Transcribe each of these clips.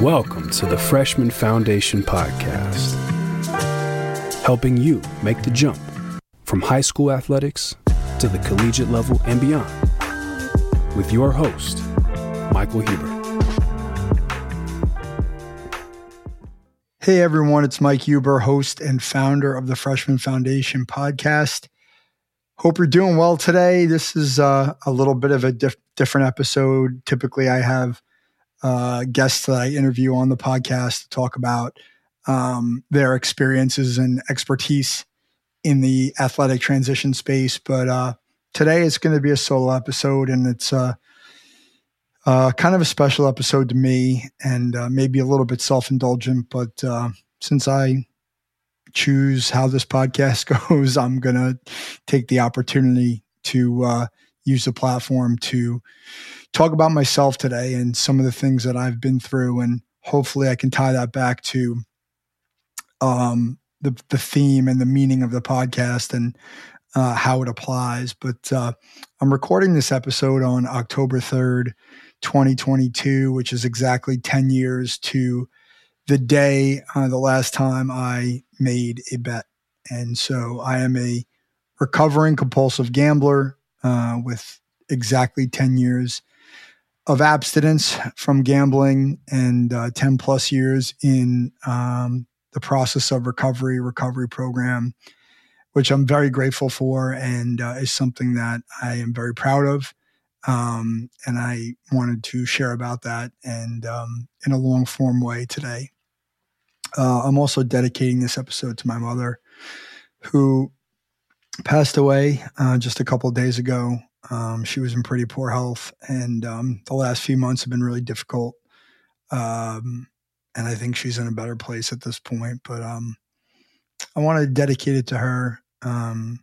Welcome to the Freshman Foundation Podcast, helping you make the jump from high school athletics to the collegiate level and beyond. With your host, Michael Huber. Hey everyone, it's Mike Huber, host and founder of the Freshman Foundation podcast. Hope you're doing well today. This is uh, a little bit of a diff- different episode. Typically, I have uh, guests that I interview on the podcast to talk about um, their experiences and expertise in the athletic transition space. But uh, today it's going to be a solo episode, and it's uh, uh, kind of a special episode to me, and uh, maybe a little bit self indulgent. But uh, since I choose how this podcast goes, I'm going to take the opportunity to uh, use the platform to talk about myself today and some of the things that I've been through. And hopefully I can tie that back to um, the, the theme and the meaning of the podcast and uh, how it applies. But uh, I'm recording this episode on October 3rd, 2022, which is exactly 10 years to the day uh, the last time I made a bet. And so I am a recovering compulsive gambler uh, with exactly 10 years of abstinence from gambling and uh, 10 plus years in um, the process of recovery, recovery program, which I'm very grateful for and uh, is something that I am very proud of. Um, and I wanted to share about that and um, in a long form way today. Uh, I'm also dedicating this episode to my mother, who passed away uh, just a couple days ago um, she was in pretty poor health, and um, the last few months have been really difficult. Um, and I think she's in a better place at this point. But um, I want to dedicate it to her. Um,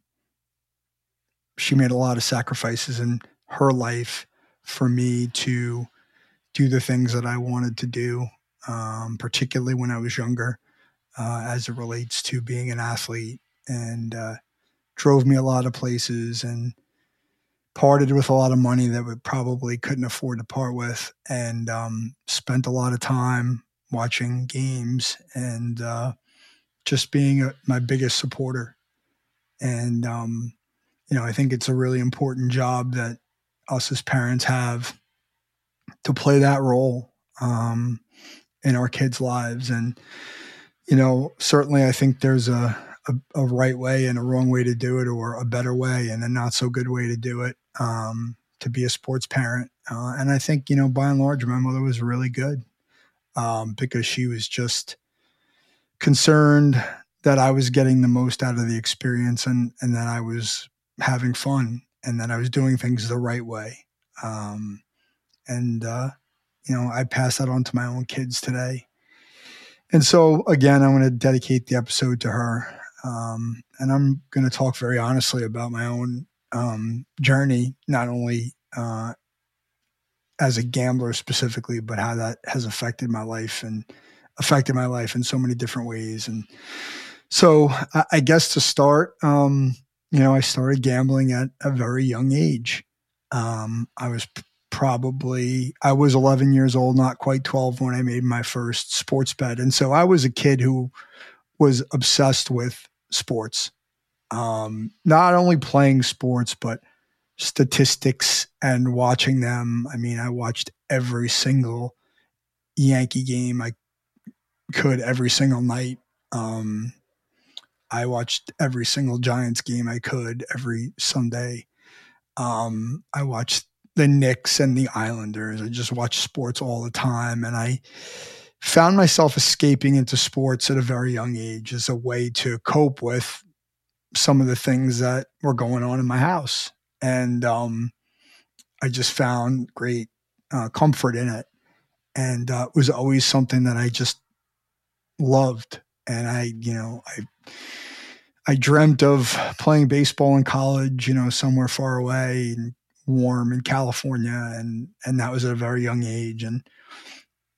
she made a lot of sacrifices in her life for me to do the things that I wanted to do, um, particularly when I was younger, uh, as it relates to being an athlete, and uh, drove me a lot of places and parted with a lot of money that we probably couldn't afford to part with and um, spent a lot of time watching games and uh, just being a, my biggest supporter. And, um, you know, I think it's a really important job that us as parents have to play that role um, in our kids' lives. And, you know, certainly I think there's a, a, a, right way and a wrong way to do it, or a better way and a not so good way to do it um, to be a sports parent. Uh, and I think, you know, by and large, my mother was really good um, because she was just concerned that I was getting the most out of the experience and, and that I was having fun and that I was doing things the right way. Um, and, uh, you know, I pass that on to my own kids today. And so, again, I want to dedicate the episode to her. Um, and I'm going to talk very honestly about my own um, journey, not only uh, as a gambler specifically, but how that has affected my life and affected my life in so many different ways. And so, I, I guess to start, um, you know, I started gambling at a very young age. Um, I was probably I was 11 years old, not quite 12 when I made my first sports bet, and so I was a kid who was obsessed with sports um, not only playing sports, but statistics and watching them. I mean, I watched every single Yankee game I could every single night. Um, I watched every single Giants game I could every Sunday. Um, I watched the Knicks and the Islanders. I just watched sports all the time. And I found myself escaping into sports at a very young age as a way to cope with some of the things that were going on in my house. And um, I just found great uh, comfort in it. And uh, it was always something that I just loved. And I, you know, I, I dreamt of playing baseball in college, you know, somewhere far away and warm in California. And, and that was at a very young age. And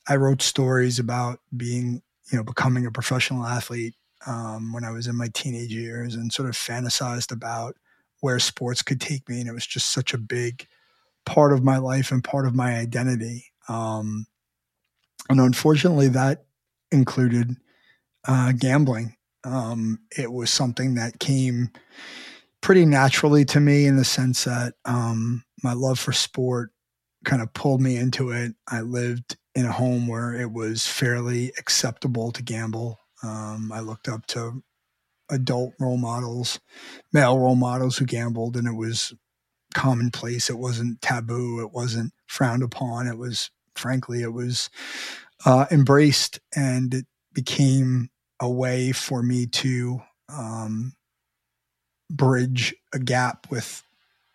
I wrote stories about being, you know, becoming a professional athlete um, when I was in my teenage years and sort of fantasized about where sports could take me. And it was just such a big part of my life and part of my identity. Um, and unfortunately, that included uh, gambling. Um, it was something that came pretty naturally to me in the sense that um, my love for sport kind of pulled me into it. I lived in a home where it was fairly acceptable to gamble. Um, I looked up to adult role models, male role models who gambled, and it was commonplace. It wasn't taboo. It wasn't frowned upon. It was, frankly, it was uh, embraced, and it became a way for me to um, bridge a gap with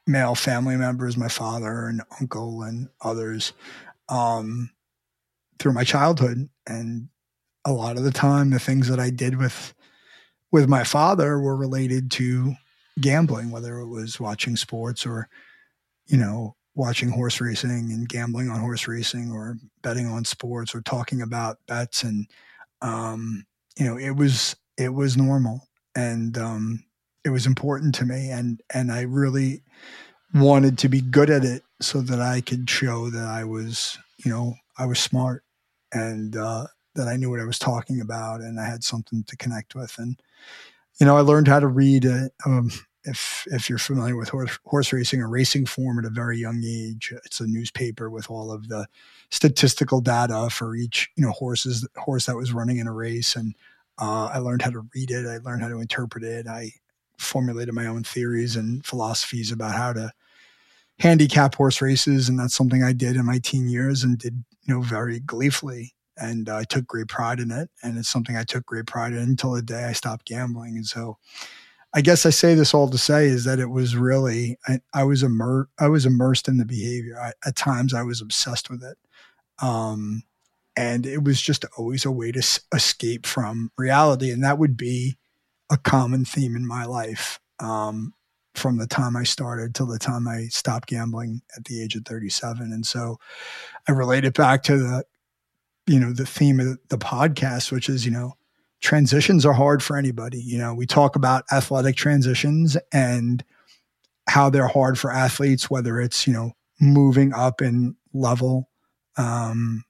male family members, my father and uncle and others, um, through my childhood. And a lot of the time, the things that I did with with my father were related to gambling, whether it was watching sports or, you know, watching horse racing and gambling on horse racing or betting on sports or talking about bets and um, you know, it was it was normal and um, it was important to me and and I really wanted to be good at it so that I could show that I was, you know, I was smart and uh, that I knew what I was talking about and I had something to connect with. And, you know, I learned how to read, uh, um, if, if you're familiar with horse, horse racing or racing form at a very young age, it's a newspaper with all of the statistical data for each, you know, horses, horse that was running in a race. And uh, I learned how to read it. I learned how to interpret it. I formulated my own theories and philosophies about how to handicap horse races, and that's something I did in my teen years and did you know very gleefully. And uh, I took great pride in it, and it's something I took great pride in until the day I stopped gambling. And so, I guess I say this all to say is that it was really I, I was immer- I was immersed in the behavior. I, at times, I was obsessed with it, um, and it was just always a way to s- escape from reality, and that would be a common theme in my life. Um, from the time I started till the time I stopped gambling at the age of 37. And so I relate it back to the, you know, the theme of the podcast, which is, you know, transitions are hard for anybody. You know, we talk about athletic transitions and how they're hard for athletes, whether it's, you know, moving up in level, um,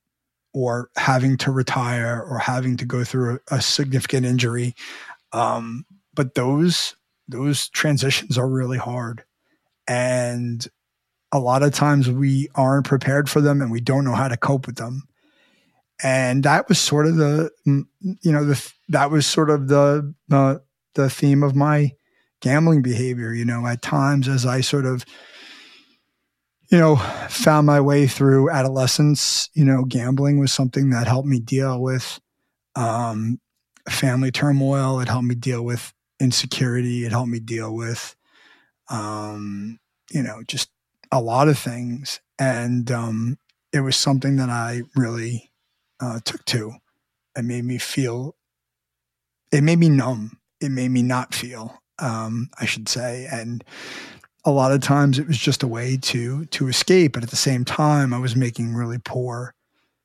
or having to retire or having to go through a, a significant injury. Um, but those those transitions are really hard. And a lot of times we aren't prepared for them and we don't know how to cope with them. And that was sort of the, you know, the, that was sort of the, the, the theme of my gambling behavior, you know, at times as I sort of, you know, found my way through adolescence, you know, gambling was something that helped me deal with um, family turmoil. It helped me deal with insecurity. It helped me deal with, um, you know, just a lot of things. And um, it was something that I really uh, took to. It made me feel, it made me numb. It made me not feel, um, I should say. And a lot of times it was just a way to to escape. But at the same time, I was making really poor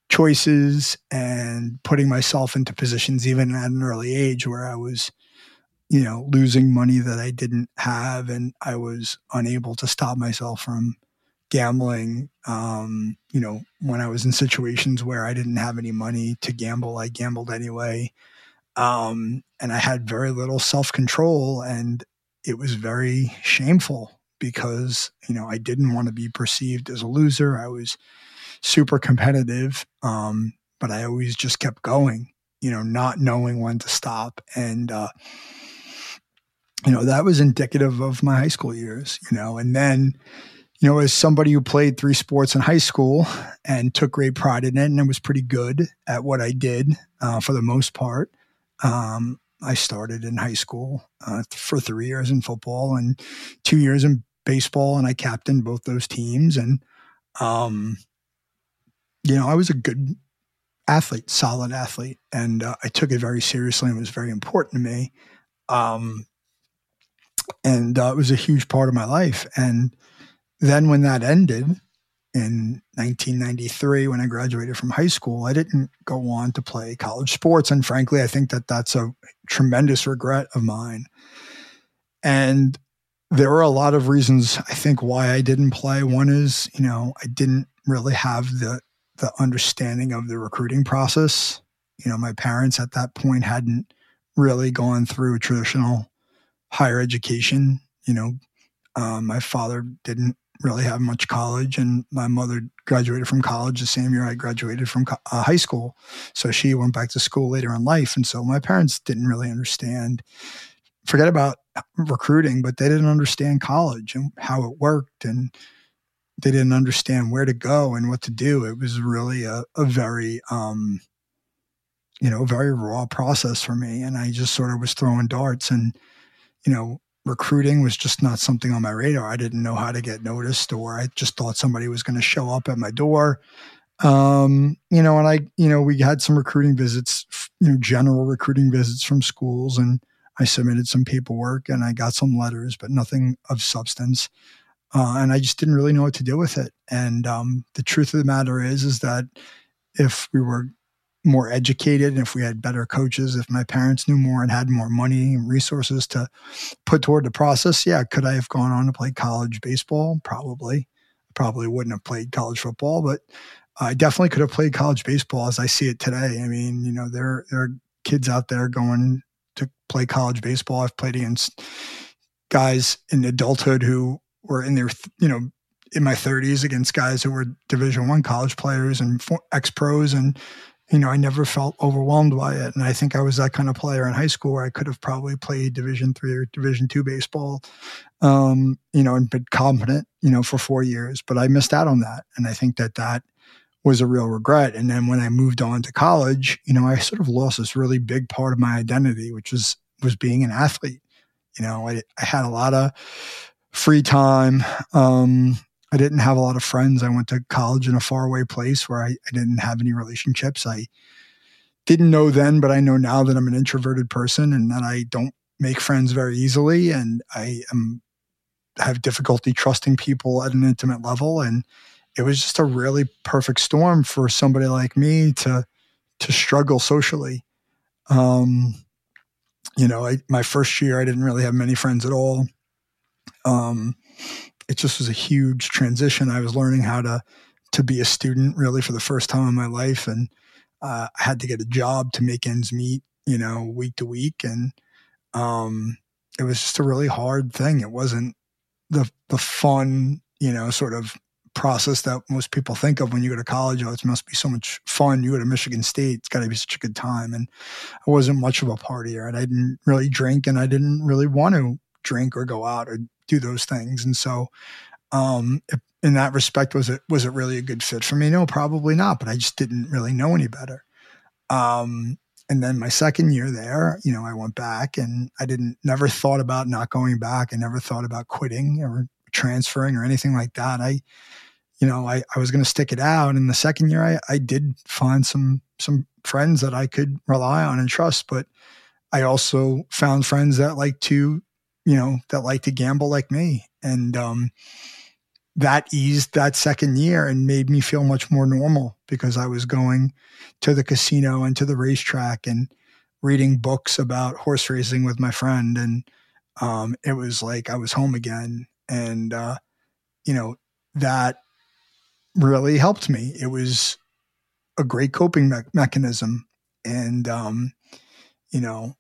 choices and putting myself into positions even at an early age where I was you know, losing money that I didn't have, and I was unable to stop myself from gambling. Um, you know, when I was in situations where I didn't have any money to gamble, I gambled anyway. Um, and I had very little self control, and it was very shameful because, you know, I didn't want to be perceived as a loser. I was super competitive, um, but I always just kept going, you know, not knowing when to stop. And, uh, you know, that was indicative of my high school years, you know, and then, you know, as somebody who played three sports in high school and took great pride in it and was pretty good at what I did uh, for the most part, um, I started in high school uh, for three years in football and two years in baseball, and I captained both those teams. And, um, you know, I was a good athlete, solid athlete, and uh, I took it very seriously and it was very important to me. Um, and uh, it was a huge part of my life. And then when that ended in 1993, when I graduated from high school, I didn't go on to play college sports. And frankly, I think that that's a tremendous regret of mine. And there were a lot of reasons I think why I didn't play. One is, you know, I didn't really have the the understanding of the recruiting process. You know, my parents at that point hadn't really gone through traditional higher education. You know, um, my father didn't really have much college, and my mother graduated from college the same year I graduated from uh, high school. So she went back to school later in life, and so my parents didn't really understand. Forget about recruiting, but they didn't understand college and how it worked, and they didn't understand where to go and what to do. It was really a, a very um, you know, very raw process for me. And I just sort of was throwing darts and, you know, recruiting was just not something on my radar. I didn't know how to get noticed or I just thought somebody was going to show up at my door. Um, you know, and I, you know, we had some recruiting visits, you know, general recruiting visits from schools and I submitted some paperwork and I got some letters, but nothing of substance. Uh, and I just didn't really know what to do with it. And um, the truth of the matter is, is that if we were more educated and if we had better coaches, if my parents knew more and had more money and resources to put toward the process, yeah, could I have gone on to play college baseball? Probably. Probably wouldn't have played college football, but I definitely could have played college baseball as I see it today. I mean, you know, there there are kids out there going to play college baseball. I've played against guys in adulthood who were in their, you know, in my 30s against guys who were Division One college players and ex pros, and you know, I never felt overwhelmed by it. And I think I was that kind of player in high school where I could have probably played Division three or Division two baseball, um, you know, and been competent, you know, for four years. But I missed out on that, and I think that that was a real regret. And then when I moved on to college, you know, I sort of lost this really big part of my identity, which was was being an athlete. You know, I, I had a lot of free time. Um, I didn't have a lot of friends. I went to college in a faraway place where I, I didn't have any relationships. I didn't know then, but I know now that I'm an introverted person and that I don't make friends very easily and I am have difficulty trusting people at an intimate level and it was just a really perfect storm for somebody like me to to struggle socially um you know I, my first year i didn't really have many friends at all um it just was a huge transition. I was learning how to to be a student really for the first time in my life, and uh, I had to get a job to make ends meet, you know, week to week, and um, it was just a really hard thing. It wasn't the the fun, you know, sort of process that most people think of when you go to college. Oh, it must be so much fun. You go to Michigan State, it's got to be such a good time. And I wasn't much of a partier, and I didn't really drink, and I didn't really want to drink or go out or do those things. And so, um, in that respect, was it was it really a good fit for me? No, probably not. But I just didn't really know any better. Um, and then my second year there, you know, I went back and I didn't never thought about not going back. I never thought about quitting or transferring or anything like that. I, you know, I, I was going to stick it out. And the second year, I, I did find some some friends that I could rely on and trust. But I also found friends that like to you know, that like to gamble like me. And um, that eased that second year and made me feel much more normal because I was going to the casino and to the racetrack and reading books about horse racing with my friend. And um, it was like I was home again. And, uh, you know, that really helped me. It was a great coping me- mechanism. And, um, you know,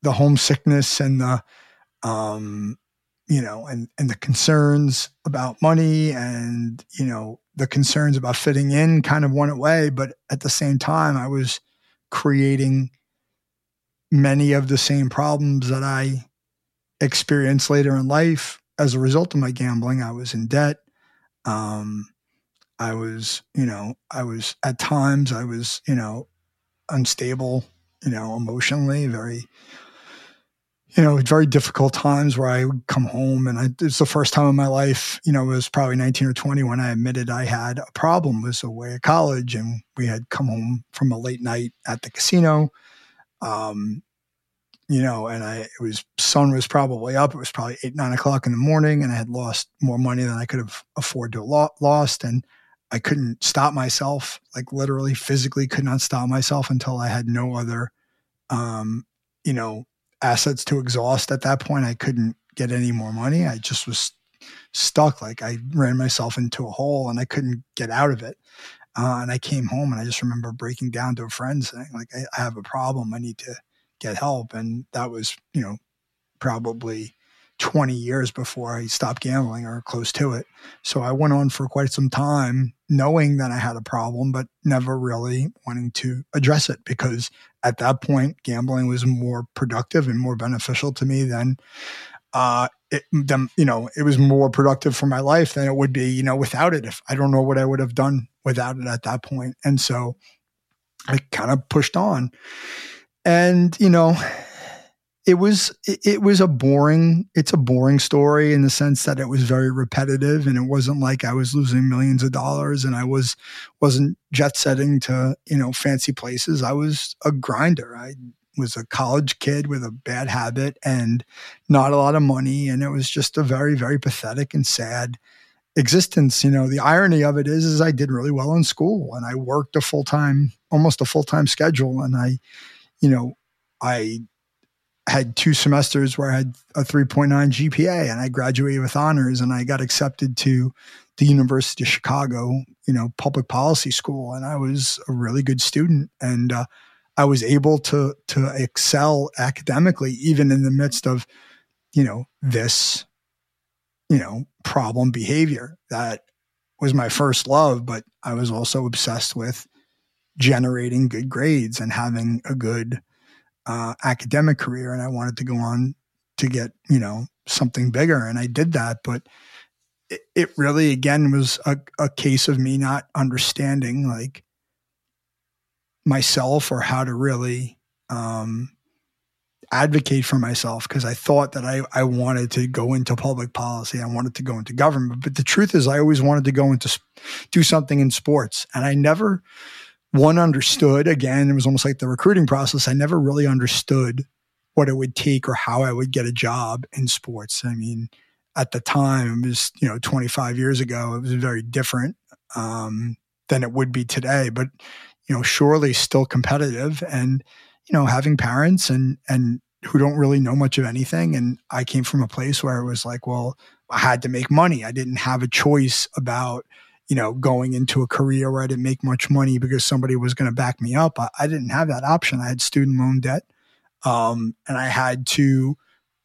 the homesickness and the, um, you know, and and the concerns about money and you know the concerns about fitting in kind of went away, but at the same time, I was creating many of the same problems that I experienced later in life as a result of my gambling. I was in debt. Um, I was, you know, I was at times I was, you know, unstable, you know, emotionally, very you know, very difficult times where I would come home and I, it's the first time in my life, you know, it was probably 19 or 20 when I admitted I had a problem, was away at college and we had come home from a late night at the casino. Um, you know, and I, it was, sun was probably up. It was probably eight, nine o'clock in the morning and I had lost more money than I could have afford to have lost. And I couldn't stop myself, like literally physically could not stop myself until I had no other, um, you know, assets to exhaust at that point. I couldn't get any more money. I just was stuck. Like I ran myself into a hole and I couldn't get out of it. Uh, and I came home and I just remember breaking down to a friend saying, like, I, I have a problem. I need to get help. And that was, you know, probably 20 years before I stopped gambling or close to it. So I went on for quite some time knowing that I had a problem, but never really wanting to address it because at that point, gambling was more productive and more beneficial to me than uh, it, them, you know, it was more productive for my life than it would be, you know, without it. If I don't know what I would have done without it at that point. And so I kind of pushed on. And, you know, it was it was a boring it's a boring story in the sense that it was very repetitive and it wasn't like I was losing millions of dollars and I was wasn't jet setting to you know fancy places I was a grinder I was a college kid with a bad habit and not a lot of money. And it was just a very, very pathetic and sad existence. You know, the irony of it is, is I did really well in school and I worked a full time, almost a full time schedule. And I, you know, I had two semesters where I had a 3.9 GPA and I graduated with honors and I got accepted to the University of Chicago, you know, public policy school. And I was a really good student. And, uh, I was able to to excel academically even in the midst of you know this you know problem behavior that was my first love but I was also obsessed with generating good grades and having a good uh, academic career and I wanted to go on to get you know something bigger and I did that but it, it really again was a, a case of me not understanding like myself or how to really um, advocate for myself because I thought that I, I wanted to go into public policy. I wanted to go into government. But the truth is, I always wanted to go into do something in sports. And I never, one, understood. Again, it was almost like the recruiting process. I never really understood what it would take or how I would get a job in sports. I mean, at the time, it was, you know, 25 years ago, it was very different um, than it would be today. But you know, surely still competitive and, you know, having parents and, and who don't really know much of anything. And I came from a place where it was like, well, I had to make money. I didn't have a choice about, you know, going into a career where I didn't make much money because somebody was going to back me up. I, I, didn't have that option. I had student loan debt. Um, and I had to,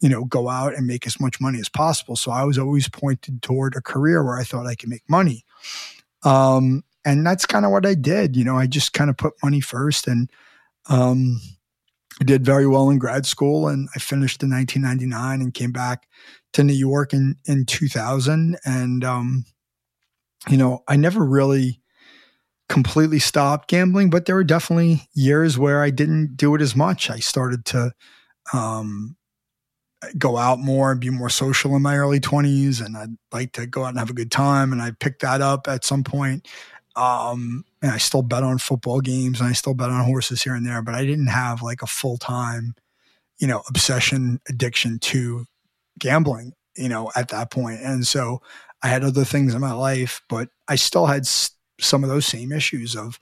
you know, go out and make as much money as possible. So I was always pointed toward a career where I thought I could make money. Um, and that's kind of what I did. You know, I just kind of put money first and um, I did very well in grad school and I finished in 1999 and came back to New York in, in 2000. And, um, you know, I never really completely stopped gambling, but there were definitely years where I didn't do it as much. I started to, um, go out more and be more social in my early 20s and I'd like to go out and have a good time and I picked that up at some point um, and I still bet on football games and I still bet on horses here and there, but I didn't have like a full time, you know, obsession addiction to gambling, you know, at that point. And so I had other things in my life, but I still had s- some of those same issues of,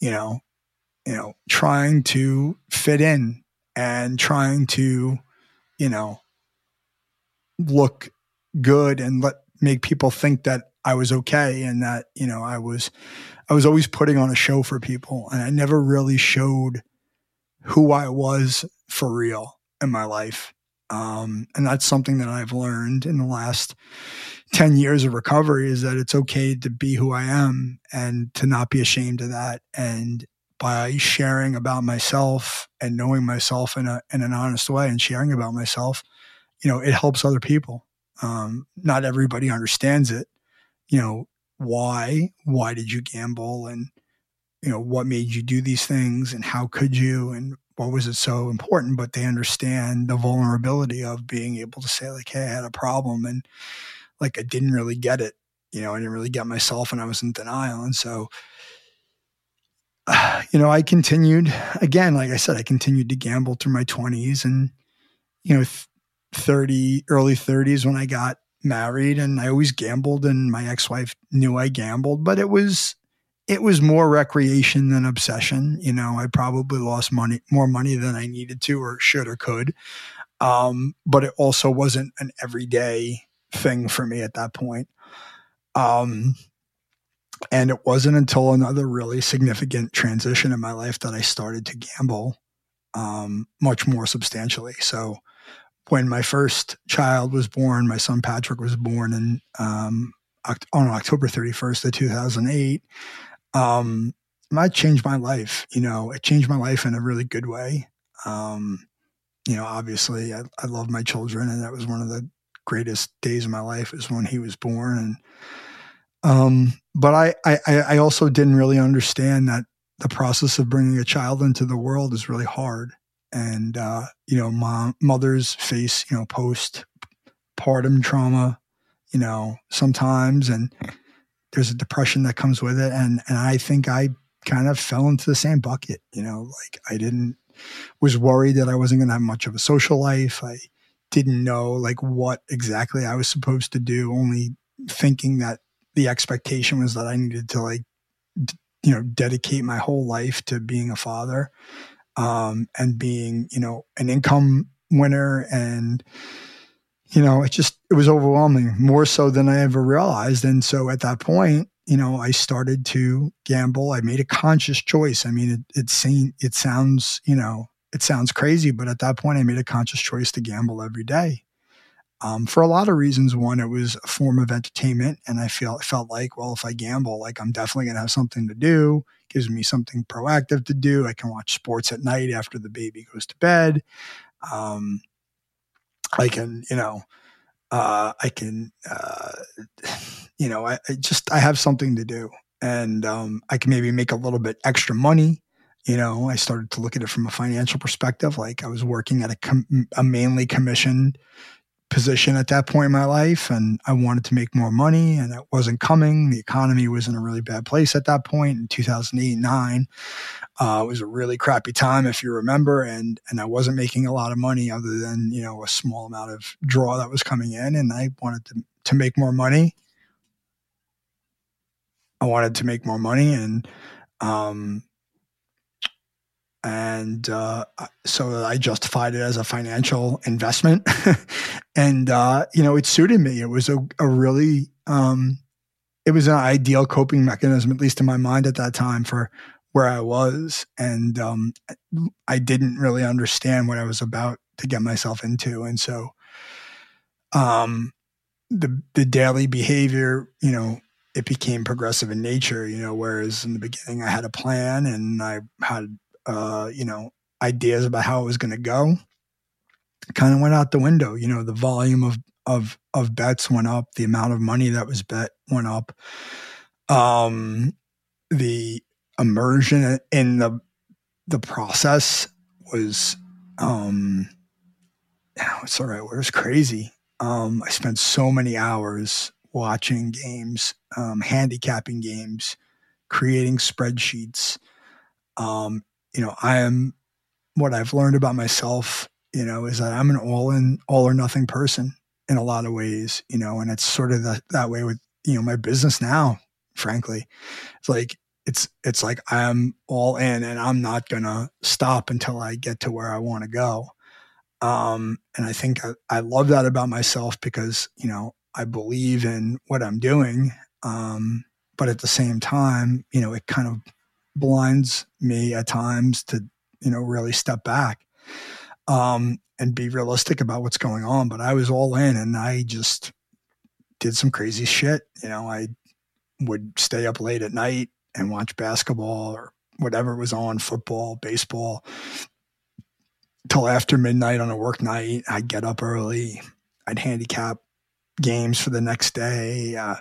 you know, you know, trying to fit in and trying to, you know, look good and let make people think that I was okay and that, you know, I was, I was always putting on a show for people and I never really showed who I was for real in my life. Um, and that's something that I've learned in the last 10 years of recovery is that it's okay to be who I am and to not be ashamed of that. And by sharing about myself and knowing myself in a, in an honest way and sharing about myself, you know, it helps other people. Um, not everybody understands it, you know, why, why did you gamble and, you know, what made you do these things and how could you and what was it so important? But they understand the vulnerability of being able to say like, Hey, I had a problem and like, I didn't really get it. You know, I didn't really get myself and I was in denial. And so, you know, I continued again, like I said, I continued to gamble through my twenties and, you know, 30, early thirties when I got married and I always gambled and my ex-wife knew I gambled, but it was it was more recreation than obsession. You know, I probably lost money more money than I needed to or should or could. Um, but it also wasn't an everyday thing for me at that point. Um, and it wasn't until another really significant transition in my life that I started to gamble um, much more substantially. So when my first child was born, my son Patrick was born in um, on October 31st of 2008. Um, that changed my life. You know, it changed my life in a really good way. Um, you know, obviously, I, I love my children, and that was one of the greatest days of my life is when he was born. And um, but I, I, I also didn't really understand that the process of bringing a child into the world is really hard. And uh, you know, mom, mothers face you know postpartum trauma, you know, sometimes, and there's a depression that comes with it. And and I think I kind of fell into the same bucket. You know, like I didn't was worried that I wasn't going to have much of a social life. I didn't know like what exactly I was supposed to do. Only thinking that the expectation was that I needed to like d- you know dedicate my whole life to being a father um, and being you know an income winner and you know it just it was overwhelming more so than I ever realized. And so at that point, you know, I started to gamble. I made a conscious choice. I mean, it it seemed, it sounds, you know, it sounds crazy, but at that point, I made a conscious choice to gamble every day. Um, for a lot of reasons. One, it was a form of entertainment, and I feel felt like, well, if I gamble, like I'm definitely gonna have something to do. Gives me something proactive to do. I can watch sports at night after the baby goes to bed. Um, I can, you know, uh, I can, uh, you know, I, I, just I have something to do, and um, I can maybe make a little bit extra money. You know, I started to look at it from a financial perspective. Like I was working at a, com- a mainly commissioned position at that point in my life, and I wanted to make more money, and it wasn't coming. The economy was in a really bad place at that point in 2008 nine. Uh, it was a really crappy time, if you remember, and and I wasn't making a lot of money other than you know a small amount of draw that was coming in, and I wanted to to make more money. I wanted to make more money, and um, and uh, so I justified it as a financial investment, and uh, you know it suited me. It was a, a really um, it was an ideal coping mechanism, at least in my mind at that time, for where I was, and um, I didn't really understand what I was about to get myself into, and so um, the the daily behavior, you know, it became progressive in nature, you know. Whereas in the beginning, I had a plan and I had, uh, you know, ideas about how it was going to go. Kind of went out the window, you know. The volume of of of bets went up, the amount of money that was bet went up. Um, the immersion in the the process was um what's the right word? It was crazy. Um, I spent so many hours watching games, um, handicapping games, creating spreadsheets. Um, you know, I am what I've learned about myself, you know, is that I'm an all in, all or nothing person in a lot of ways, you know, and it's sort of the, that way with, you know, my business now, frankly. It's like it's it's like I'm all in and I'm not gonna stop until I get to where I want to go. Um, and I think I, I, love that about myself because you know I believe in what I'm doing. Um, but at the same time, you know, it kind of blinds me at times to you know really step back um, and be realistic about what's going on. But I was all in, and I just did some crazy shit. You know, I would stay up late at night and watch basketball or whatever was on, football, baseball, till after midnight on a work night. I'd get up early. I'd handicap games for the next day. Uh,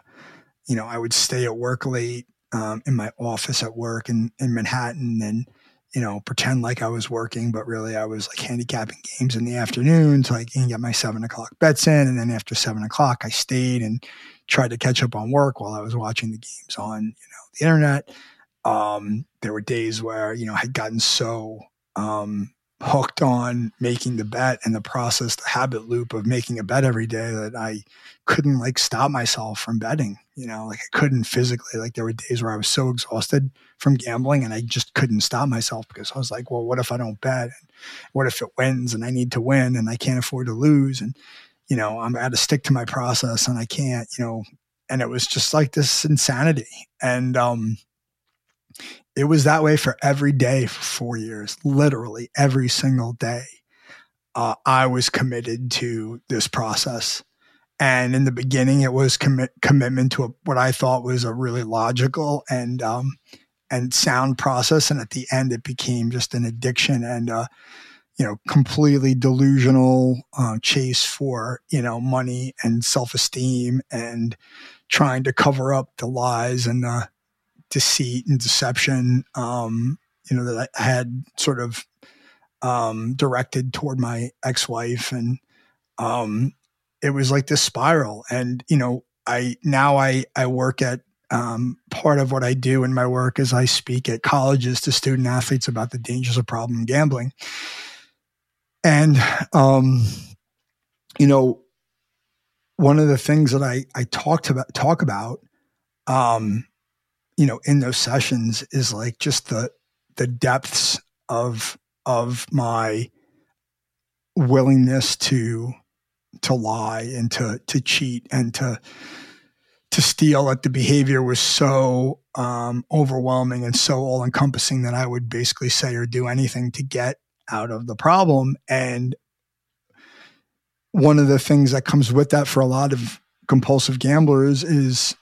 you know, I would stay at work late um, in my office at work in, in Manhattan and, you know, pretend like I was working, but really I was like handicapping games in the afternoon so I can get my seven o'clock bets in. And then after seven o'clock, I stayed and tried to catch up on work while I was watching the games on, you know, the internet. Um, there were days where, you know, I had gotten so, um, hooked on making the bet and the process, the habit loop of making a bet every day that I couldn't like stop myself from betting. You know, like I couldn't physically, like there were days where I was so exhausted from gambling and I just couldn't stop myself because I was like, well, what if I don't bet? What if it wins and I need to win and I can't afford to lose? And, you know, I'm got to stick to my process and I can't, you know, and it was just like this insanity. And, um, it was that way for every day for four years, literally every single day. Uh, I was committed to this process. And in the beginning, it was commit, commitment to a, what I thought was a really logical and um, and sound process. And at the end, it became just an addiction and uh, you know completely delusional uh, chase for you know money and self esteem and trying to cover up the lies and the deceit and deception, um, you know, that I had sort of um, directed toward my ex-wife, and um, it was like this spiral. And you know, I now I I work at um, part of what I do in my work is I speak at colleges to student athletes about the dangers of problem gambling, and um, you know, one of the things that I I talked about talk about um, you know in those sessions is like just the the depths of of my willingness to to lie and to to cheat and to to steal that the behavior was so um, overwhelming and so all encompassing that I would basically say or do anything to get out of the problem. And one of the things that comes with that for a lot of compulsive gamblers is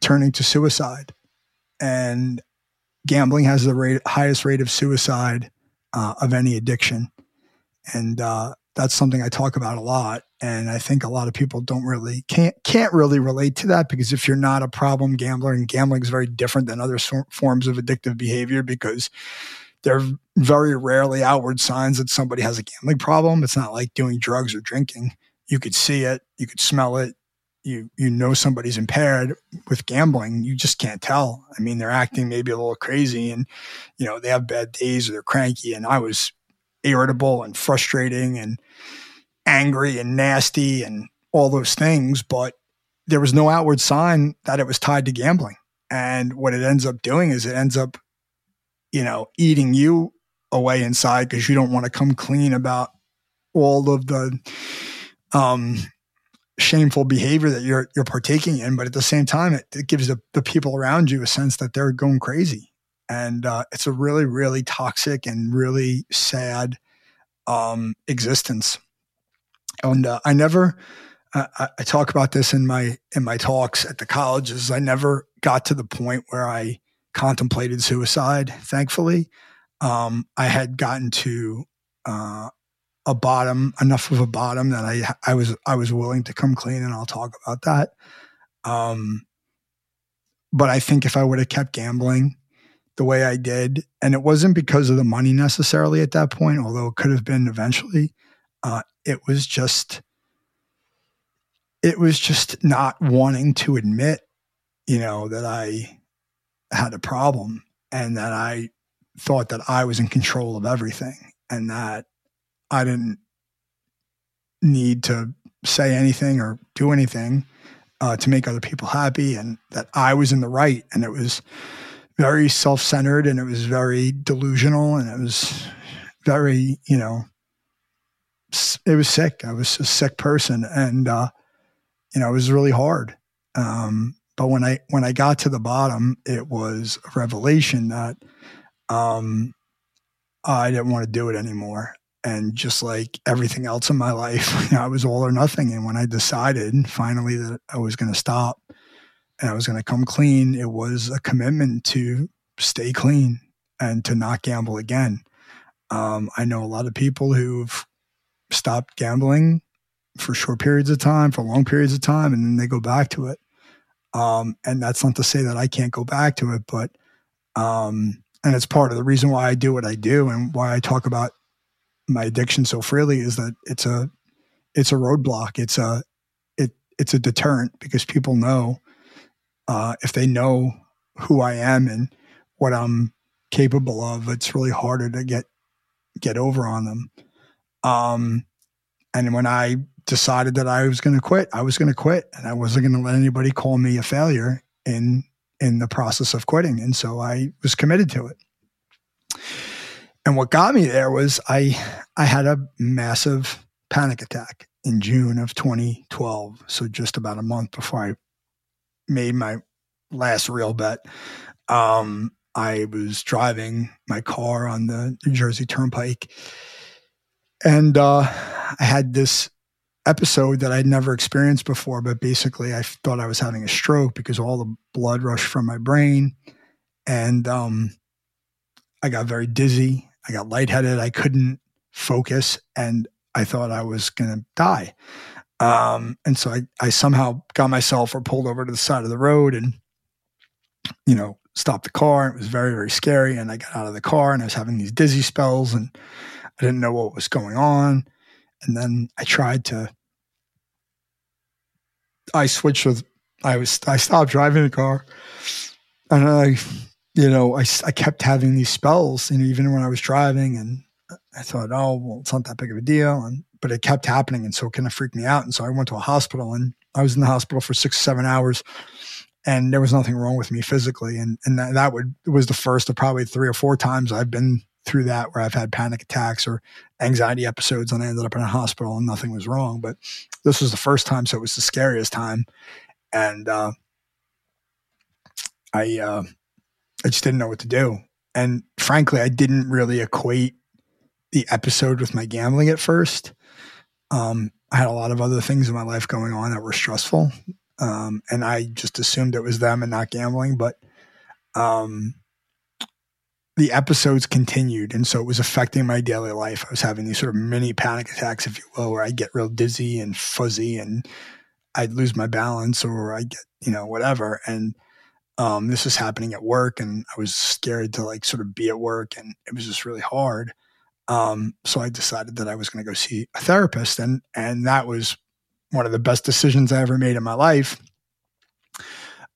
turning to suicide and gambling has the rate, highest rate of suicide uh, of any addiction, and uh, that's something I talk about a lot. And I think a lot of people don't really can't can't really relate to that because if you're not a problem gambler, and gambling is very different than other so- forms of addictive behavior because there are very rarely outward signs that somebody has a gambling problem. It's not like doing drugs or drinking. You could see it, you could smell it, you you know somebody's impaired with gambling, you just can't tell. I mean, they're acting maybe a little crazy, and you know they have bad days or they're cranky. And I was irritable and frustrating and angry and nasty and all those things, but there was no outward sign that it was tied to gambling. And what it ends up doing is it ends up, you know, eating you away inside because you don't want to come clean about all of the um, shameful behavior that you're you're partaking in, but at the same time, it, it gives the, the people around you a sense that they're going crazy, and uh, it's a really really toxic and really sad um, existence. And uh, I never, uh, I talk about this in my in my talks at the colleges. I never got to the point where I contemplated suicide. Thankfully, um, I had gotten to uh, a bottom, enough of a bottom that I I was I was willing to come clean, and I'll talk about that. Um, but I think if I would have kept gambling the way I did, and it wasn't because of the money necessarily at that point, although it could have been eventually, uh, it was just it was just not wanting to admit, you know, that I had a problem and that I thought that I was in control of everything and that I didn't need to say anything or do anything uh, to make other people happy, and that I was in the right. And it was very self centered, and it was very delusional, and it was very, you know, it was sick. I was a sick person, and uh, you know, it was really hard. Um, but when I when I got to the bottom, it was a revelation that um, I didn't want to do it anymore, and just like everything else in my life, you know, I was all or nothing. And when I decided finally that I was going to stop and I was going to come clean, it was a commitment to stay clean and to not gamble again. Um, I know a lot of people who've stopped gambling for short periods of time, for long periods of time, and then they go back to it. Um, and that's not to say that I can't go back to it, but um, and it's part of the reason why I do what I do and why I talk about my addiction so freely is that it's a it's a roadblock. It's a it it's a deterrent because people know uh, if they know who I am and what I'm capable of, it's really harder to get get over on them. Um, and when I decided that I was going to quit, I was going to quit, and I wasn't going to let anybody call me a failure in in the process of quitting. And so I was committed to it. And what got me there was I I had a massive panic attack in June of 2012. So just about a month before I made my last real bet. Um, I was driving my car on the New Jersey Turnpike, and uh, I had this episode that I'd never experienced before. But basically, I thought I was having a stroke because all the blood rushed from my brain, and um, I got very dizzy. I got lightheaded. I couldn't focus, and I thought I was going to die. Um, and so I, I somehow got myself or pulled over to the side of the road and, you know, stopped the car. It was very, very scary. And I got out of the car and I was having these dizzy spells and I didn't know what was going on. And then I tried to, I switched with, I was, I stopped driving the car and I, you know, I, I kept having these spells and even when I was driving and I thought, oh, well, it's not that big of a deal. And, but it kept happening. And so it kind of freaked me out. And so I went to a hospital and I was in the hospital for six, seven hours and there was nothing wrong with me physically. And, and that, that would, was the first of probably three or four times I've been through that where I've had panic attacks or anxiety episodes and I ended up in a hospital and nothing was wrong. But this was the first time. So it was the scariest time. And, uh, I, uh, I just didn't know what to do. And frankly, I didn't really equate the episode with my gambling at first. Um, I had a lot of other things in my life going on that were stressful. Um, and I just assumed it was them and not gambling. But um, the episodes continued. And so it was affecting my daily life. I was having these sort of mini panic attacks, if you will, where I'd get real dizzy and fuzzy and I'd lose my balance or I get, you know, whatever. And um, this was happening at work and I was scared to like sort of be at work and it was just really hard. Um, so I decided that I was going to go see a therapist, and and that was one of the best decisions I ever made in my life,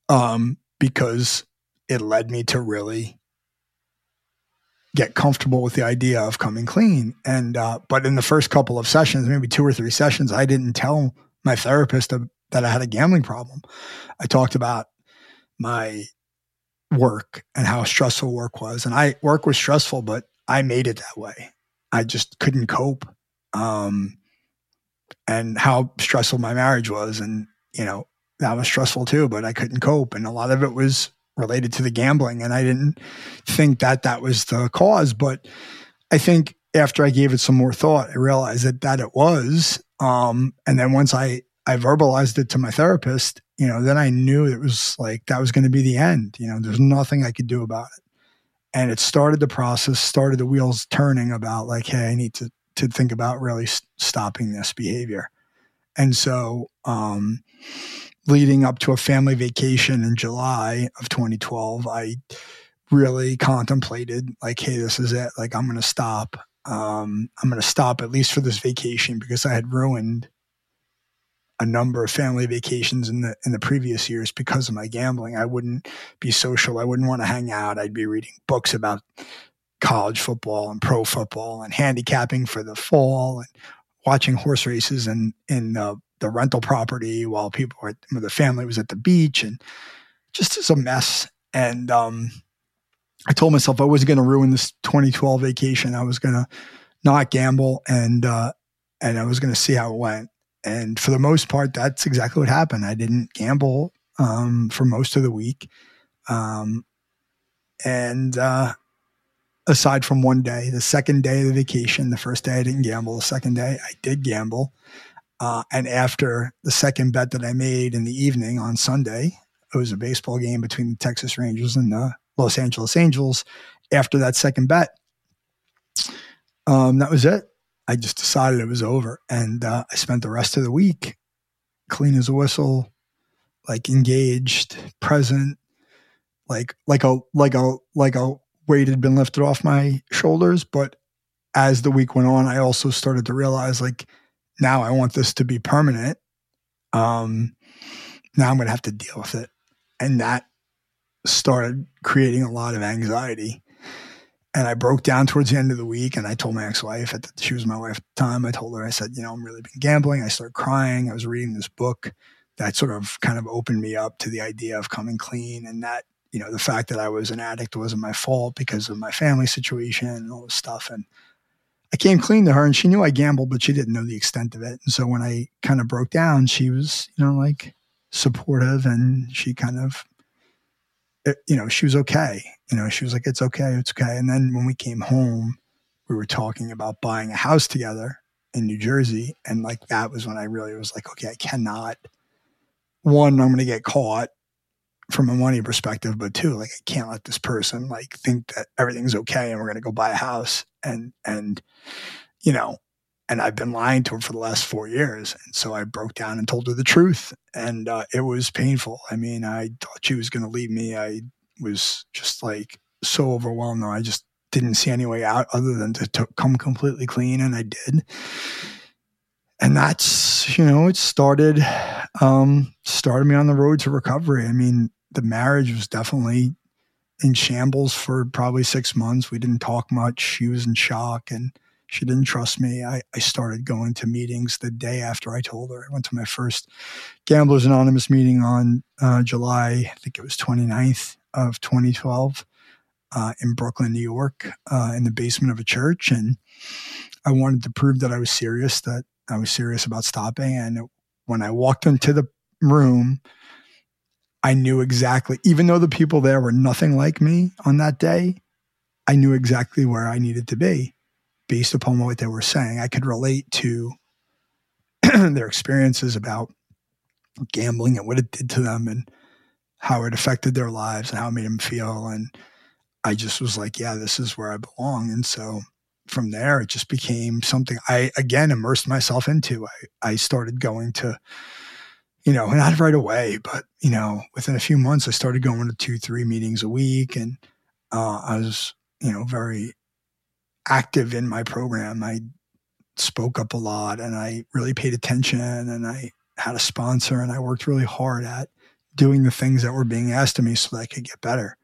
um, because it led me to really get comfortable with the idea of coming clean. And uh, but in the first couple of sessions, maybe two or three sessions, I didn't tell my therapist that I had a gambling problem. I talked about my work and how stressful work was, and I work was stressful, but I made it that way. I just couldn't cope. Um, and how stressful my marriage was. And, you know, that was stressful too, but I couldn't cope. And a lot of it was related to the gambling. And I didn't think that that was the cause. But I think after I gave it some more thought, I realized that that it was. Um, and then once I, I verbalized it to my therapist, you know, then I knew it was like that was going to be the end. You know, there's nothing I could do about it and it started the process started the wheels turning about like hey i need to to think about really stopping this behavior and so um, leading up to a family vacation in july of 2012 i really contemplated like hey this is it like i'm going to stop um, i'm going to stop at least for this vacation because i had ruined a number of family vacations in the in the previous years because of my gambling. I wouldn't be social. I wouldn't want to hang out. I'd be reading books about college football and pro football and handicapping for the fall and watching horse races and in uh, the rental property while people were the family was at the beach and just as a mess. And um, I told myself I wasn't going to ruin this 2012 vacation. I was going to not gamble and uh, and I was going to see how it went and for the most part, that's exactly what happened. I didn't gamble um, for most of the week. Um, and uh, aside from one day, the second day of the vacation, the first day I didn't gamble, the second day I did gamble. Uh, and after the second bet that I made in the evening on Sunday, it was a baseball game between the Texas Rangers and the Los Angeles Angels. After that second bet, um, that was it. I just decided it was over. And uh, I spent the rest of the week clean as a whistle, like engaged, present, like like a like a like a weight had been lifted off my shoulders. But as the week went on, I also started to realize like now I want this to be permanent. Um, now I'm going to have to deal with it, and that started creating a lot of anxiety. And I broke down towards the end of the week and I told my ex-wife she was my wife at the time. I told her, I said, you know, I'm really been gambling. I started crying. I was reading this book that sort of kind of opened me up to the idea of coming clean and that, you know, the fact that I was an addict wasn't my fault because of my family situation and all this stuff. And I came clean to her and she knew I gambled, but she didn't know the extent of it. And so when I kind of broke down, she was, you know, like supportive and she kind of it, you know, she was okay. You know, she was like, it's okay, it's okay. And then when we came home, we were talking about buying a house together in New Jersey. And like that was when I really was like, okay, I cannot. One, I'm going to get caught from a money perspective, but two, like I can't let this person like think that everything's okay and we're going to go buy a house. And, and, you know, and I've been lying to her for the last four years. And so I broke down and told her the truth. And uh, it was painful. I mean, I thought she was going to leave me. I was just like so overwhelmed. I just didn't see any way out other than to, to come completely clean. And I did. And that's, you know, it started, um, started me on the road to recovery. I mean, the marriage was definitely in shambles for probably six months. We didn't talk much. She was in shock. And, she didn't trust me. I, I started going to meetings the day after I told her. I went to my first Gamblers Anonymous meeting on uh, July, I think it was 29th of 2012 uh, in Brooklyn, New York, uh, in the basement of a church. And I wanted to prove that I was serious, that I was serious about stopping. And when I walked into the room, I knew exactly, even though the people there were nothing like me on that day, I knew exactly where I needed to be based upon what they were saying. I could relate to their experiences about gambling and what it did to them and how it affected their lives and how it made them feel. And I just was like, yeah, this is where I belong. And so from there, it just became something I, again, immersed myself into. I, I started going to, you know, not right away, but, you know, within a few months, I started going to two, three meetings a week. And uh, I was, you know, very active in my program. I spoke up a lot and I really paid attention and I had a sponsor and I worked really hard at doing the things that were being asked of me so that I could get better.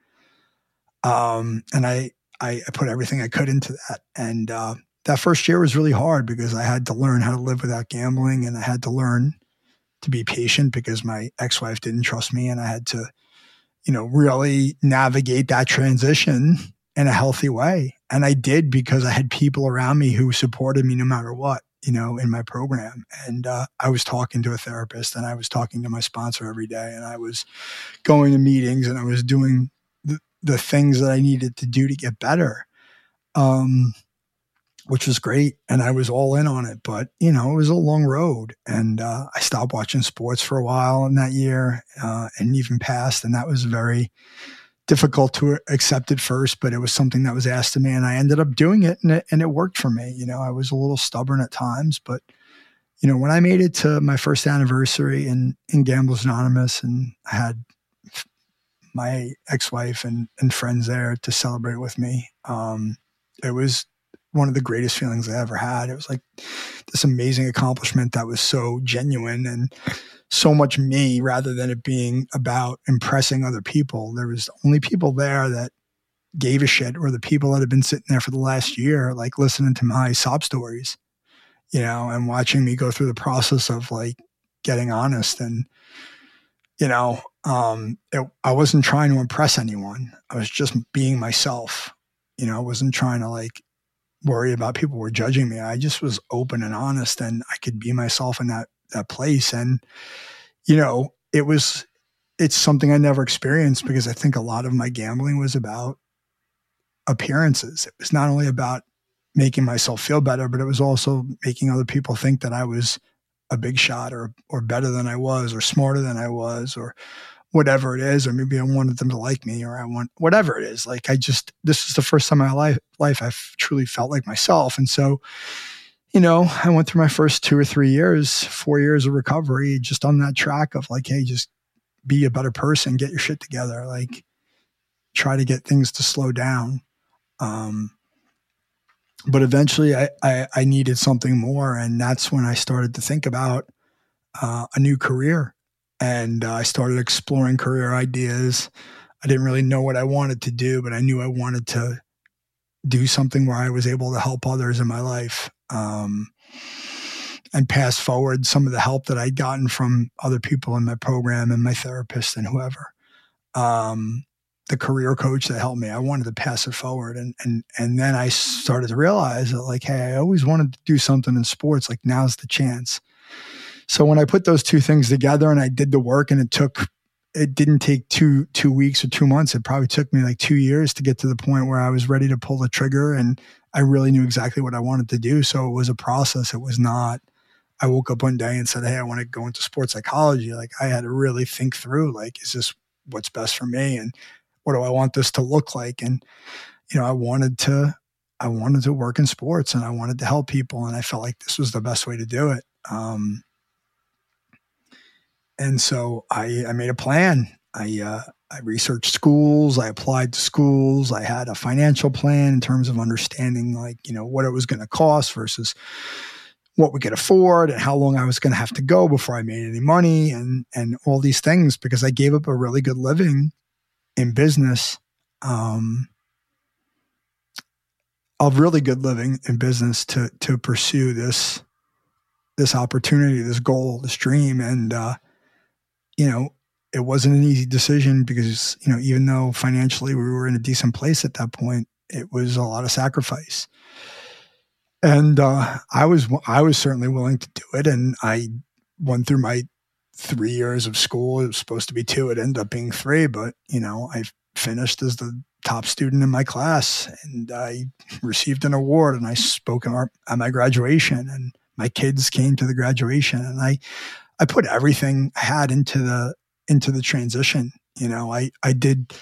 Um, and I, I, I, put everything I could into that. And uh, that first year was really hard because I had to learn how to live without gambling and I had to learn to be patient because my ex wife didn't trust me and I had to, you know, really navigate that transition in a healthy way. And I did because I had people around me who supported me no matter what, you know, in my program. And uh, I was talking to a therapist and I was talking to my sponsor every day and I was going to meetings and I was doing the, the things that I needed to do to get better. Um, which was great. And I was all in on it. But, you know, it was a long road. And uh, I stopped watching sports for a while in that year uh, and even past. And that was very difficult to accept at first, but it was something that was asked of me and I ended up doing it and it, and it worked for me. You know, I was a little stubborn at times, but you know, when I made it to my first anniversary in, in Gamblers Anonymous and I had my ex-wife and, and friends there to celebrate with me, um, it was one of the greatest feelings I ever had. It was like this amazing accomplishment that was so genuine and so much me rather than it being about impressing other people. There was only people there that gave a shit or the people that had been sitting there for the last year, like listening to my sob stories, you know, and watching me go through the process of like getting honest and, you know, um, it, I wasn't trying to impress anyone. I was just being myself. You know, I wasn't trying to like worry about people were judging me. I just was open and honest and I could be myself in that that place. And, you know, it was, it's something I never experienced because I think a lot of my gambling was about appearances. It was not only about making myself feel better, but it was also making other people think that I was a big shot or, or better than I was or smarter than I was or whatever it is, or maybe I wanted them to like me or I want whatever it is. Like I just, this is the first time in my life, life I've truly felt like myself. And so, you know, I went through my first two or three years, four years of recovery, just on that track of like, hey, just be a better person, get your shit together, like try to get things to slow down. Um, but eventually I, I, I, needed something more. And that's when I started to think about uh, a new career. And uh, I started exploring career ideas. I didn't really know what I wanted to do, but I knew I wanted to do something where I was able to help others in my life. Um, and pass forward some of the help that I'd gotten from other people in my program and my therapist and whoever. Um, the career coach that helped me. I wanted to pass it forward. And and and then I started to realize that like, hey, I always wanted to do something in sports. Like now's the chance. So when I put those two things together and I did the work and it took it didn't take two two weeks or two months. It probably took me like two years to get to the point where I was ready to pull the trigger and I really knew exactly what I wanted to do. So it was a process. It was not I woke up one day and said, Hey, I want to go into sports psychology. Like I had to really think through like, is this what's best for me? And what do I want this to look like? And, you know, I wanted to, I wanted to work in sports and I wanted to help people. And I felt like this was the best way to do it. Um, and so I, I made a plan. I, uh, I researched schools. I applied to schools. I had a financial plan in terms of understanding, like, you know, what it was going to cost versus what we could afford and how long I was going to have to go before I made any money and, and all these things because I gave up a really good living in business, um, of really good living in business to to pursue this this opportunity, this goal, this dream, and uh, you know, it wasn't an easy decision because you know, even though financially we were in a decent place at that point, it was a lot of sacrifice. And uh, I was I was certainly willing to do it, and I went through my three years of school. It was supposed to be two. It ended up being three, but you know, I finished as the top student in my class and I received an award and I spoke at my graduation and my kids came to the graduation and I, I put everything I had into the, into the transition. You know, I, I did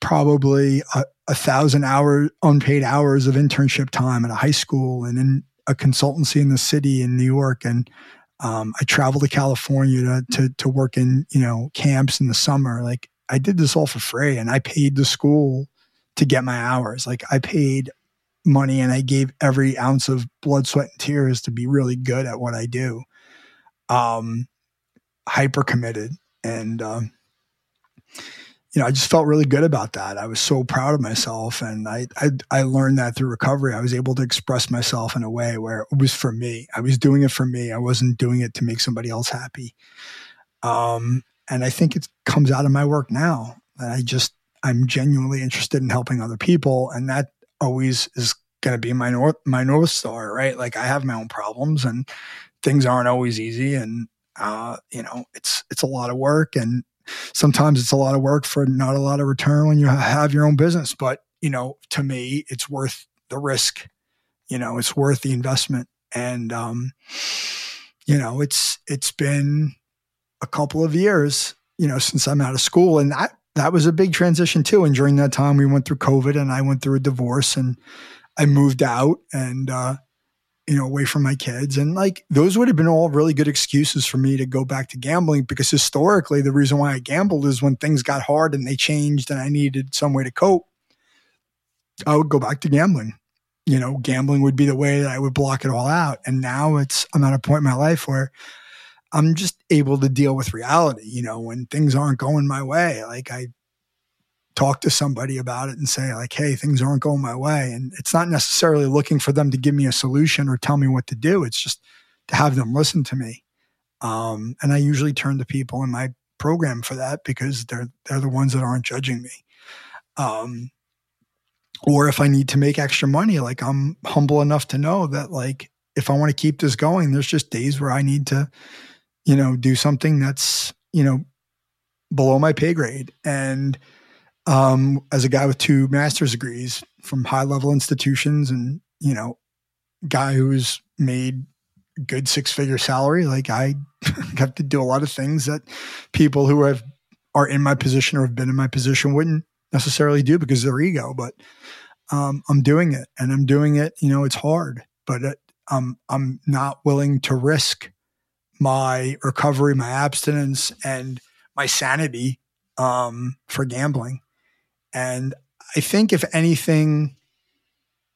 probably a, a thousand hours, unpaid hours of internship time at a high school and in a consultancy in the city in New York. And um, I traveled to California to, to, to work in you know camps in the summer. Like I did this all for free, and I paid the school to get my hours. Like I paid money, and I gave every ounce of blood, sweat, and tears to be really good at what I do. Um, hyper committed, and um, you know, I just felt really good about that. I was so proud of myself, and I, I, I learned that through recovery. I was able to express myself in a way where it was for me. I was doing it for me. I wasn't doing it to make somebody else happy. Um, and I think it comes out of my work now. That I just I'm genuinely interested in helping other people, and that always is going to be my north my north star, right? Like I have my own problems, and things aren't always easy, and uh, you know, it's it's a lot of work, and sometimes it's a lot of work for not a lot of return when you have your own business. But, you know, to me, it's worth the risk. You know, it's worth the investment. And, um, you know, it's, it's been a couple of years, you know, since I'm out of school. And that, that was a big transition too. And during that time, we went through COVID and I went through a divorce and I moved out and, uh, you know, away from my kids. And like those would have been all really good excuses for me to go back to gambling because historically, the reason why I gambled is when things got hard and they changed and I needed some way to cope, I would go back to gambling. You know, gambling would be the way that I would block it all out. And now it's, I'm at a point in my life where I'm just able to deal with reality. You know, when things aren't going my way, like I talk to somebody about it and say like hey things aren't going my way. And it's not necessarily looking for them to give me a solution or tell me what to do. It's just to have them listen to me. Um, and i usually turn to people in my program for that because they're they're the ones that aren't judging me. Um, or if i need to make extra money like i'm humble enough to know that like if i want to keep this going there's just days where i need to you know do something that's you know below my pay grade. And um, as a guy with two master's degrees from high level institutions and, you know, guy who's made good six figure salary, like I have to do a lot of things that people who have are in my position or have been in my position wouldn't necessarily do because of their ego. But um, I'm doing it and I'm doing it, you know, it's hard, but it, um, I'm not willing to risk my recovery, my abstinence, and my sanity um, for gambling. And I think if anything,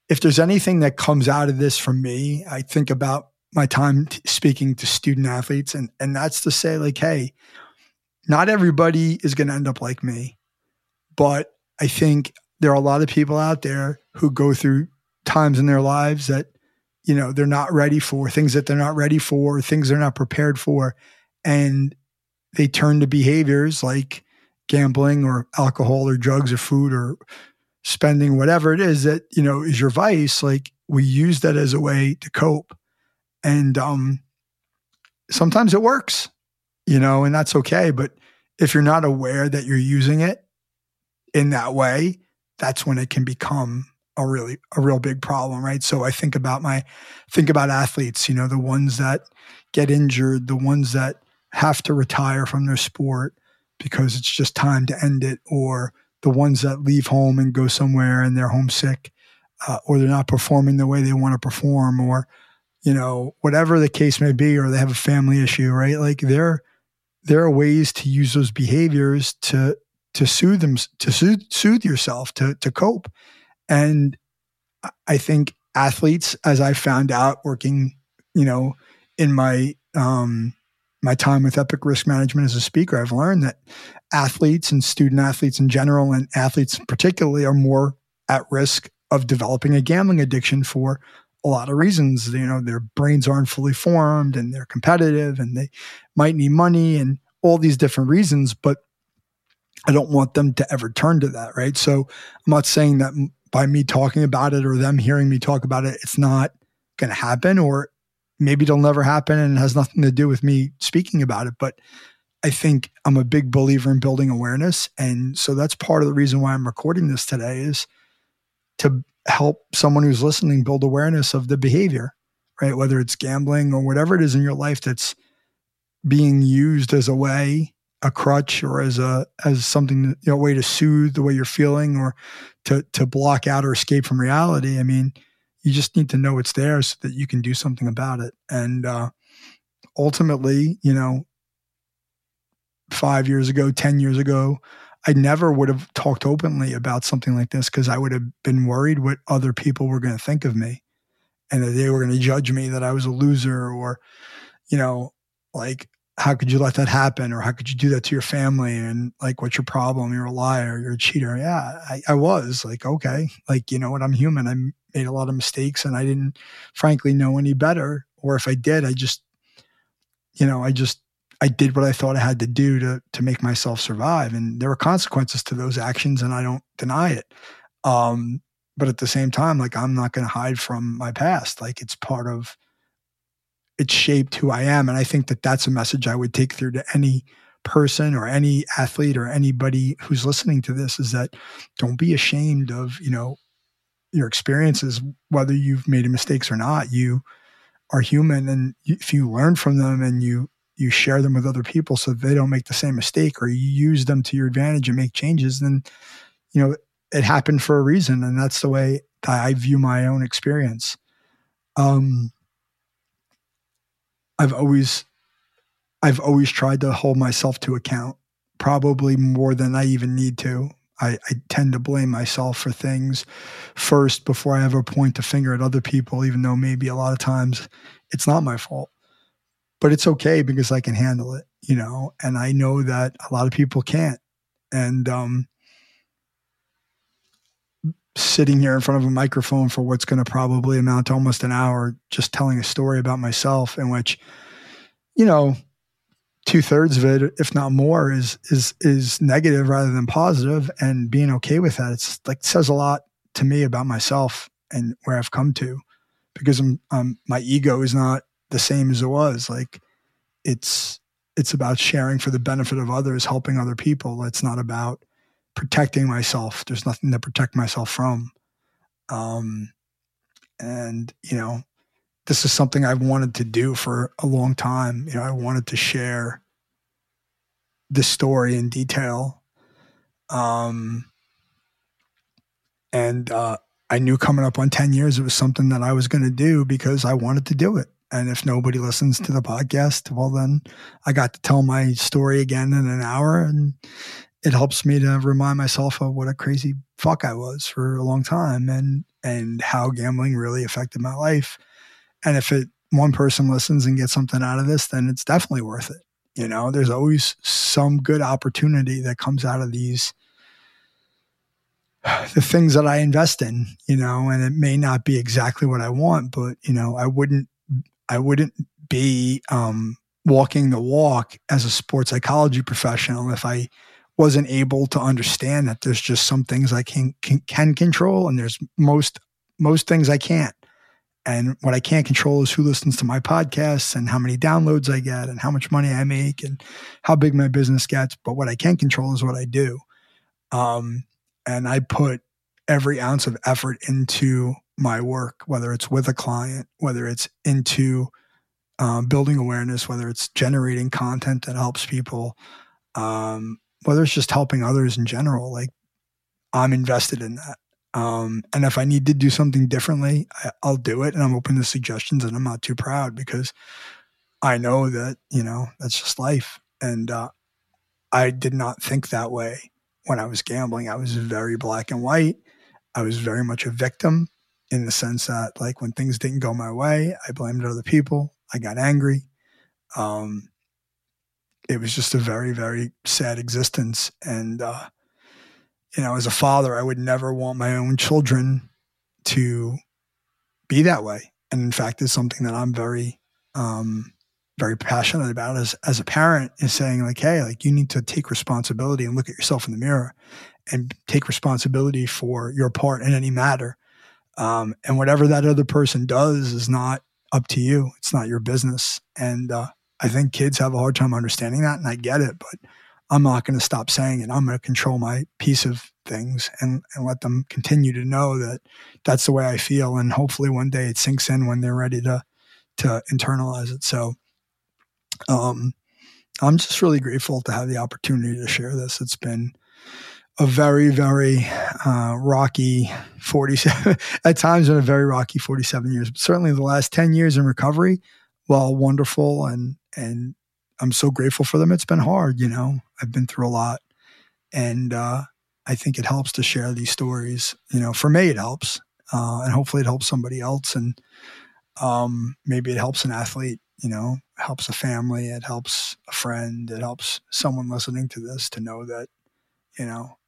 if there's anything that comes out of this for me, I think about my time t- speaking to student athletes, and and that's to say, like, hey, not everybody is going to end up like me, but I think there are a lot of people out there who go through times in their lives that, you know, they're not ready for, things that they're not ready for, things they're not prepared for. And they turn to behaviors like gambling or alcohol or drugs or food or spending whatever it is that, you know, is your vice. Like we use that as a way to cope. And um sometimes it works, you know, and that's okay. But if you're not aware that you're using it in that way, that's when it can become a really a real big problem, right? So I think about my think about athletes, you know, the ones that get injured, the ones that have to retire from their sport because it's just time to end it, or the ones that leave home and go somewhere and they're homesick, uh, or they're not performing the way they want to perform, or you know whatever the case may be, or they have a family issue, right? Like there, there are ways to use those behaviors to to soothe them, to soothe, soothe yourself, to to cope. And I think athletes, as I found out working, you know, in my um, my time with Epic Risk Management as a speaker, I've learned that athletes and student athletes in general, and athletes particularly, are more at risk of developing a gambling addiction for a lot of reasons. You know, their brains aren't fully formed, and they're competitive, and they might need money, and all these different reasons. But I don't want them to ever turn to that, right? So I'm not saying that by me talking about it or them hearing me talk about it, it's not going to happen, or maybe it'll never happen and it has nothing to do with me speaking about it. But I think I'm a big believer in building awareness. And so that's part of the reason why I'm recording this today is to help someone who's listening build awareness of the behavior, right? Whether it's gambling or whatever it is in your life that's being used as a way a crutch or as a as something you know a way to soothe the way you're feeling or to to block out or escape from reality i mean you just need to know it's there so that you can do something about it. And uh, ultimately you know five years ago ten years ago i never would have talked openly about something like this because i would have been worried what other people were going to think of me and that they were going to judge me that i was a loser or you know like how could you let that happen or how could you do that to your family and like what's your problem? You're a liar. You're a cheater. Yeah I, I, was like okay like you know what? I'm human. I made a lot of mistakes and i didn't frankly know any better. Or if i did i just you know i just i did what i thought i had to do to to make myself survive. And there were consequences to those actions and i don't deny it. Um but at the same time like i'm not going to hide from my past. Like it's part of it shaped who I am. And I think that that's a message I would take through to any person or any athlete or anybody who's listening to this is that don't be ashamed of, you know, your experiences, whether you've made mistakes or not. You are human. And if you learn from them and you, you share them with other people so they don't make the same mistake or you use them to your advantage and make changes, then, you know, it happened for a reason. And that's the way I view my own experience. Um, I've always I've always tried to hold myself to account, probably more than I even need to. I, I, tend to blame myself for things first before I ever point the finger at other people, even though maybe a lot of times it's not my fault. But it's okay because I can handle it, you know, and I know that a lot of people can't. And um, sitting here in front of a microphone for what's going to probably amount to almost an hour just telling a story about myself in which you know two thirds of it if not more is is is negative rather than positive and being okay with that it's like says a lot to me about myself and where i've come to because I'm, um, my ego is not the same as it was like it's it's about sharing for the benefit of others helping other people it's not about protecting myself. There's nothing to protect myself from. Um, and, you know, this is something I've wanted to do for a long time. You know, I wanted to share this story in detail. Um, and uh, I knew coming up on 10 years, it was something that I was going to do because I wanted to do it. And if nobody listens to the podcast, well, then I got to tell my story again in an hour and it helps me to remind myself of what a crazy fuck I was for a long time and and how gambling really affected my life. And if it one person listens and gets something out of this, then it's definitely worth it. You know, there's always some good opportunity that comes out of these the things that I invest in, you know, and it may not be exactly what I want, but you know, I wouldn't, I wouldn't be um, walking the walk as a sports psychology professional if I wasn't able to understand that there's just some things I can, can, can control and there's most most things I can't. And what I can't control is who listens to my podcasts and how many downloads I get and how much money I make and how big my business gets. But what I can control is what I do. Um, and I put every ounce of effort into my work, whether it's with a client, whether it's into um, building awareness, whether it's generating content that helps people, um, whether it's just helping others in general. Like I'm invested in that. Um, and if I need to do something differently, I, will do it. And I'm open to suggestions and I'm not too proud because I know that, you know, that's just life. And uh, I did not think that way when I was gambling. I was very black and white. I was very much a victim in the sense that, like, when things didn't go my way, I blamed other people. I got angry. Um, it was just a very, very sad existence. And, uh, you know, as a father, I would never want my own children to be that way. And in fact, it's something that I'm very, um, very passionate about as, as a parent is saying like, Hey, like you need to take responsibility and look at yourself in the mirror and take responsibility for your part in any matter. Um, and whatever that other person does is not up to you. It's not your business. And, uh, I think kids have a hard time understanding that and I get it, but I'm not going to stop saying it. I'm going to control my piece of things and, and let them continue to know that that's the way I feel. And hopefully one day it sinks in when they're ready to, to internalize it. So, um, I'm just really grateful to have the opportunity to share this. It's been a very, very uh, rocky 47, at times been a very rocky 47 years, but certainly the last 10 years in recovery, while wonderful and, and I'm so grateful for them. It's been hard, you know. I've been through a lot, and uh, I think it helps to share these stories. You know, for me, it helps, uh, and hopefully, it helps somebody else, and um, maybe it helps an athlete. You know, helps a family, it helps a friend, it helps someone listening to this to know that, you know,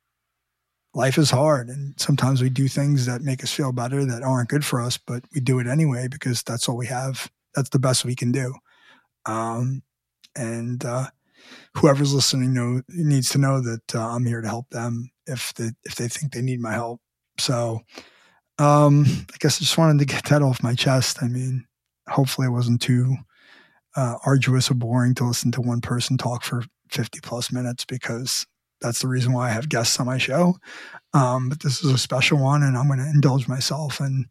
life is hard, and sometimes we do things that make us feel better that aren't good for us, but we do it anyway because that's all we have. That's the best we can do. Um, and uh, whoever's listening know needs to know that uh, I'm here to help them if they if they think they need my help. So, um, I guess I just wanted to get that off my chest. I mean, hopefully, it wasn't too uh, arduous or boring to listen to one person talk for 50 plus minutes because that's the reason why I have guests on my show. Um, but this is a special one, and I'm going to indulge myself and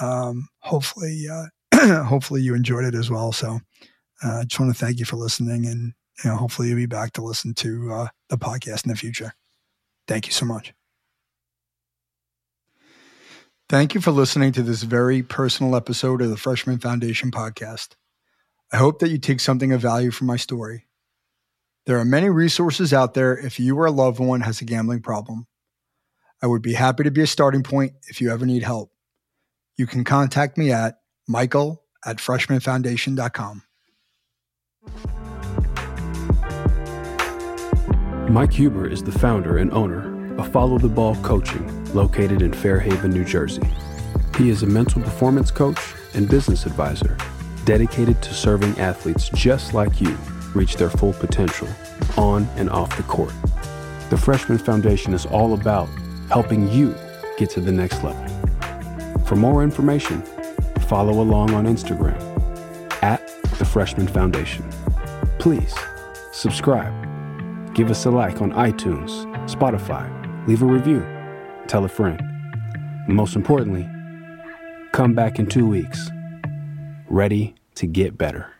um, hopefully, uh, hopefully you enjoyed it as well. So I just want to thank you for listening, and you know, hopefully you'll be back to listen to uh, the podcast in the future. Thank you so much. Thank you for listening to this very personal episode of the Freshman Foundation podcast. I hope that you take something of value from my story. There are many resources out there if you or a loved one has a gambling problem. I would be happy to be a starting point if you ever need help. You can contact me at michael at freshmanfoundation.com. Mike Huber is the founder and owner of Follow the Ball Coaching, located in Fair Haven, New Jersey. He is a mental performance coach and business advisor dedicated to serving athletes just like you reach their full potential on and off the court. The Freshman Foundation is all about helping you get to the next level. For more information, follow along on Instagram at Freshman Foundation. Please subscribe, give us a like on iTunes, Spotify, leave a review, tell a friend. Most importantly, come back in two weeks, ready to get better.